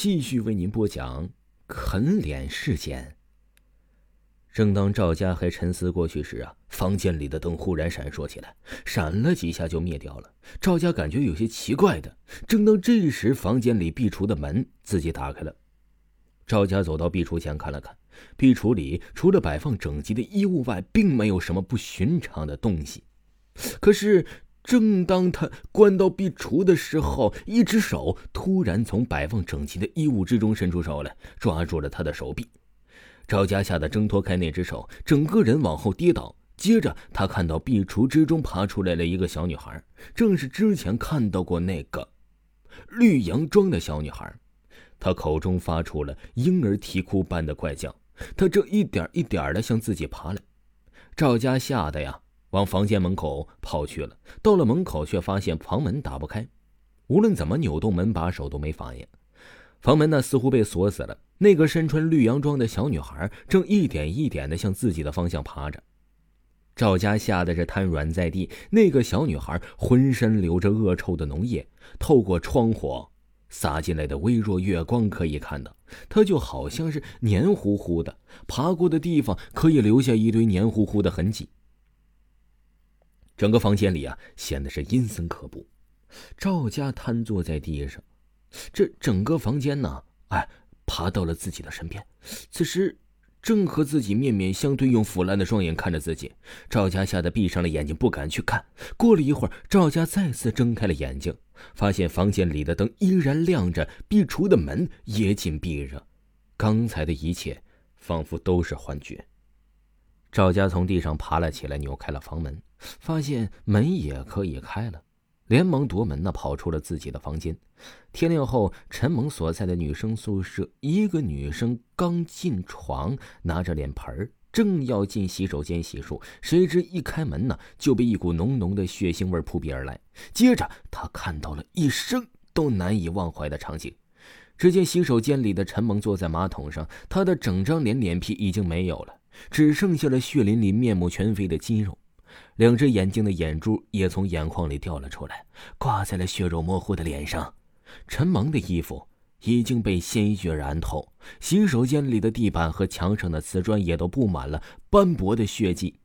继续为您播讲啃脸事件。正当赵家还沉思过去时啊，房间里的灯忽然闪烁起来，闪了几下就灭掉了。赵家感觉有些奇怪的。正当这时，房间里壁橱的门自己打开了。赵家走到壁橱前看了看，壁橱里除了摆放整齐的衣物外，并没有什么不寻常的东西。可是。正当他关到壁橱的时候，一只手突然从摆放整齐的衣物之中伸出手来，抓住了他的手臂。赵家吓得挣脱开那只手，整个人往后跌倒。接着，他看到壁橱之中爬出来了一个小女孩，正是之前看到过那个绿洋装的小女孩。她口中发出了婴儿啼哭般的怪叫，她正一点一点的向自己爬来。赵家吓得呀！往房间门口跑去了。到了门口，却发现房门打不开，无论怎么扭动门把手都没反应。房门呢，似乎被锁死了。那个身穿绿洋装的小女孩正一点一点的向自己的方向爬着。赵家吓得是瘫软在地。那个小女孩浑身流着恶臭的脓液，透过窗户洒进来的微弱月光可以看到，她就好像是黏糊糊的，爬过的地方可以留下一堆黏糊糊的痕迹。整个房间里啊，显得是阴森可怖。赵家瘫坐在地上，这整个房间呢，哎，爬到了自己的身边。此时，正和自己面面相对，用腐烂的双眼看着自己。赵家吓得闭上了眼睛，不敢去看。过了一会儿，赵家再次睁开了眼睛，发现房间里的灯依然亮着，壁橱的门也紧闭着。刚才的一切，仿佛都是幻觉。赵家从地上爬了起来，扭开了房门，发现门也可以开了，连忙夺门呢，跑出了自己的房间。天亮后，陈萌所在的女生宿舍，一个女生刚进床，拿着脸盆正要进洗手间洗漱，谁知一开门呢，就被一股浓浓的血腥味扑鼻而来。接着，她看到了一生都难以忘怀的场景：只见洗手间里的陈萌坐在马桶上，她的整张脸脸皮已经没有了。只剩下了血淋淋、面目全非的肌肉，两只眼睛的眼珠也从眼眶里掉了出来，挂在了血肉模糊的脸上。陈萌的衣服已经被鲜血染透，洗手间里的地板和墙上的瓷砖也都布满了斑驳的血迹。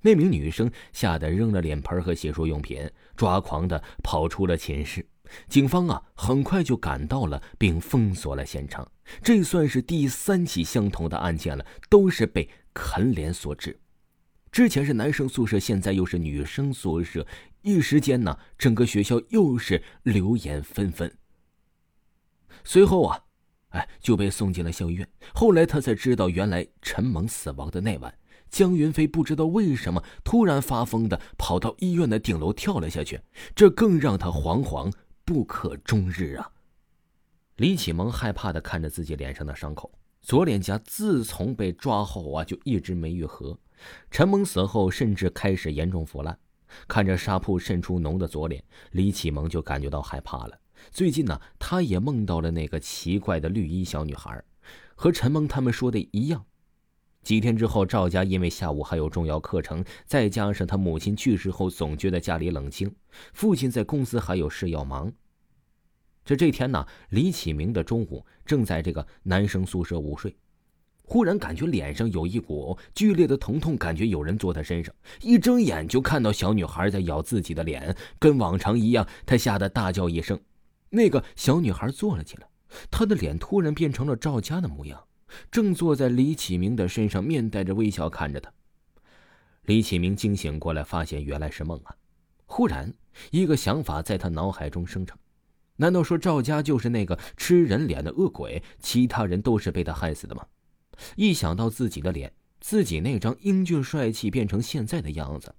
那名女生吓得扔了脸盆和洗漱用品，抓狂的跑出了寝室。警方啊，很快就赶到了，并封锁了现场。这算是第三起相同的案件了，都是被。啃脸所致，之前是男生宿舍，现在又是女生宿舍，一时间呢，整个学校又是流言纷纷。随后啊，哎，就被送进了校医院。后来他才知道，原来陈萌死亡的那晚，江云飞不知道为什么突然发疯的跑到医院的顶楼跳了下去，这更让他惶惶不可终日啊。李启蒙害怕的看着自己脸上的伤口。左脸颊自从被抓后啊，就一直没愈合。陈蒙死后，甚至开始严重腐烂。看着纱布渗出脓的左脸，李启蒙就感觉到害怕了。最近呢，他也梦到了那个奇怪的绿衣小女孩，和陈蒙他们说的一样。几天之后，赵家因为下午还有重要课程，再加上他母亲去世后，总觉得家里冷清。父亲在公司还有事要忙。这这天呢，李启明的中午正在这个男生宿舍午睡，忽然感觉脸上有一股剧烈的疼痛，感觉有人坐他身上。一睁眼就看到小女孩在咬自己的脸，跟往常一样，他吓得大叫一声。那个小女孩坐了起来，她的脸突然变成了赵家的模样，正坐在李启明的身上，面带着微笑看着他。李启明惊醒过来，发现原来是梦啊！忽然，一个想法在他脑海中生成。难道说赵家就是那个吃人脸的恶鬼？其他人都是被他害死的吗？一想到自己的脸，自己那张英俊帅气变成现在的样子，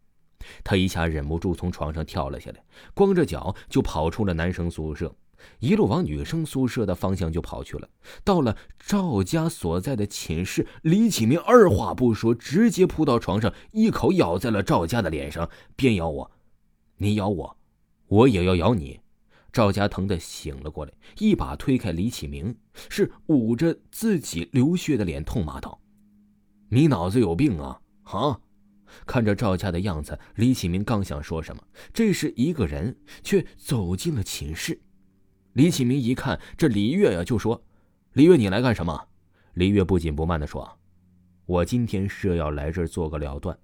他一下忍不住从床上跳了下来，光着脚就跑出了男生宿舍，一路往女生宿舍的方向就跑去了。到了赵家所在的寝室，李启明二话不说，直接扑到床上，一口咬在了赵家的脸上，边咬我，你咬我，我也要咬你。赵家疼的醒了过来，一把推开李启明，是捂着自己流血的脸，痛骂道：“你脑子有病啊！啊！”看着赵家的样子，李启明刚想说什么，这时一个人却走进了寝室。李启明一看这李月呀，就说：“李月，你来干什么？”李月不紧不慢的说：“我今天是要来这儿做个了断。”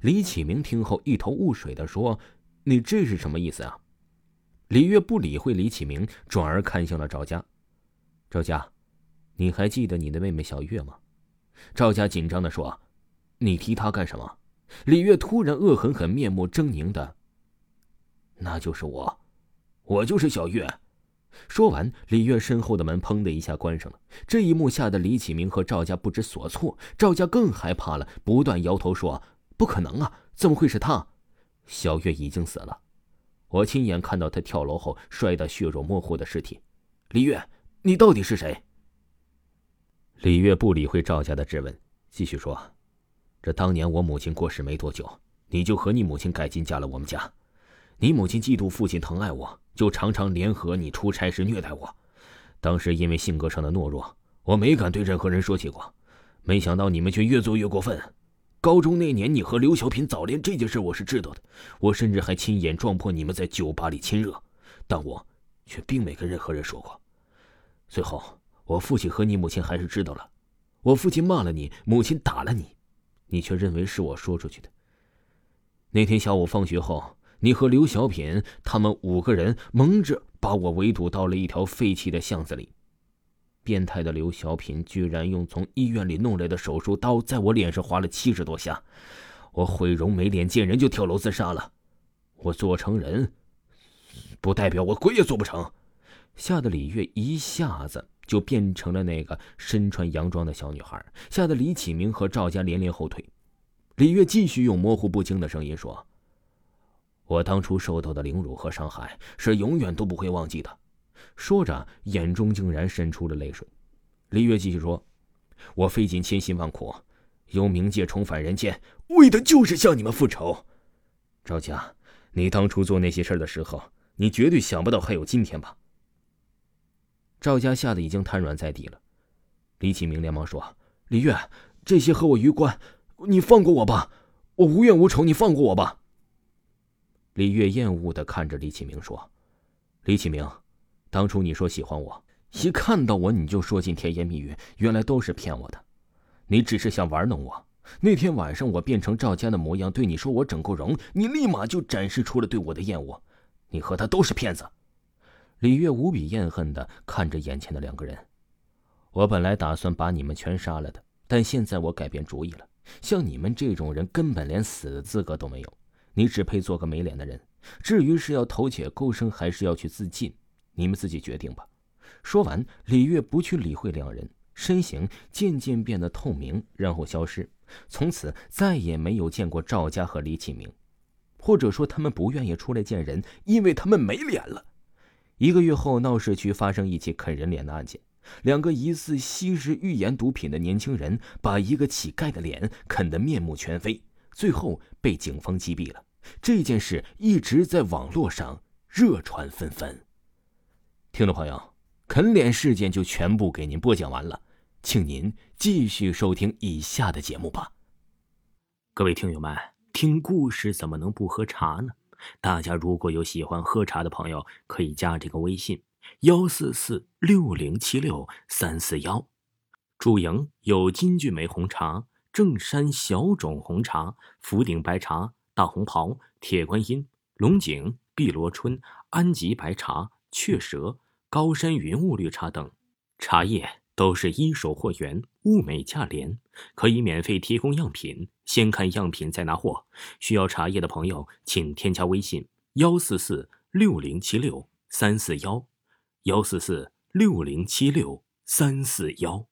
李启明听后一头雾水的说：“你这是什么意思啊？”李月不理会李启明，转而看向了赵家。赵家，你还记得你的妹妹小月吗？赵家紧张的说：“你提她干什么？”李月突然恶狠狠、面目狰狞的：“那就是我，我就是小月。”说完，李月身后的门砰的一下关上了。这一幕吓得李启明和赵家不知所措，赵家更害怕了，不断摇头说：“不可能啊，怎么会是他？小月已经死了，我亲眼看到她跳楼后摔得血肉模糊的尸体。”李月，你到底是谁？李月不理会赵家的质问，继续说：“这当年我母亲过世没多久，你就和你母亲改进嫁了我们家。你母亲嫉妒父亲疼爱我。”就常常联合你出差时虐待我，当时因为性格上的懦弱，我没敢对任何人说起过。没想到你们却越做越过分。高中那年，你和刘小品早恋这件事我是知道的，我甚至还亲眼撞破你们在酒吧里亲热，但我却并没跟任何人说过。最后，我父亲和你母亲还是知道了，我父亲骂了你，母亲打了你，你却认为是我说出去的。那天下午放学后。你和刘小品他们五个人蒙着把我围堵到了一条废弃的巷子里。变态的刘小品居然用从医院里弄来的手术刀在我脸上划了七十多下，我毁容没脸见人就跳楼自杀了。我做成人，不代表我鬼也做不成。吓得李月一下子就变成了那个身穿洋装的小女孩，吓得李启明和赵家连连后退。李月继续用模糊不清的声音说。我当初受到的凌辱和伤害是永远都不会忘记的。说着，眼中竟然渗出了泪水。李月继续说：“我费尽千辛万苦，由冥界重返人间，为的就是向你们复仇。”赵家，你当初做那些事的时候，你绝对想不到还有今天吧？赵家吓得已经瘫软在地了。李启明连忙说：“李月，这些和我无关，你放过我吧，我无怨无仇，你放过我吧。”李月厌恶的看着李启明说：“李启明，当初你说喜欢我，一看到我你就说尽甜言蜜语，原来都是骗我的。你只是想玩弄我。那天晚上我变成赵家的模样，对你说我整过容，你立马就展示出了对我的厌恶。你和他都是骗子。”李月无比厌恨的看着眼前的两个人。我本来打算把你们全杀了的，但现在我改变主意了。像你们这种人，根本连死的资格都没有。你只配做个没脸的人。至于是要偷窃勾生，还是要去自尽，你们自己决定吧。说完，李月不去理会两人，身形渐渐变得透明，然后消失。从此再也没有见过赵家和李启明，或者说他们不愿意出来见人，因为他们没脸了。一个月后，闹市区发生一起啃人脸的案件，两个疑似吸食预言毒品的年轻人，把一个乞丐的脸啃得面目全非。最后被警方击毙了。这件事一直在网络上热传纷纷。听众朋友，啃脸事件就全部给您播讲完了，请您继续收听以下的节目吧。各位听友们，听故事怎么能不喝茶呢？大家如果有喜欢喝茶的朋友，可以加这个微信：幺四四六零七六三四幺。主营有金骏眉红茶。正山小种红茶、福鼎白茶、大红袍、铁观音、龙井、碧螺春、安吉白茶、雀舌、高山云雾绿茶等，茶叶都是一手货源，物美价廉，可以免费提供样品，先看样品再拿货。需要茶叶的朋友，请添加微信：幺四四六零七六三四幺，幺四四六零七六三四幺。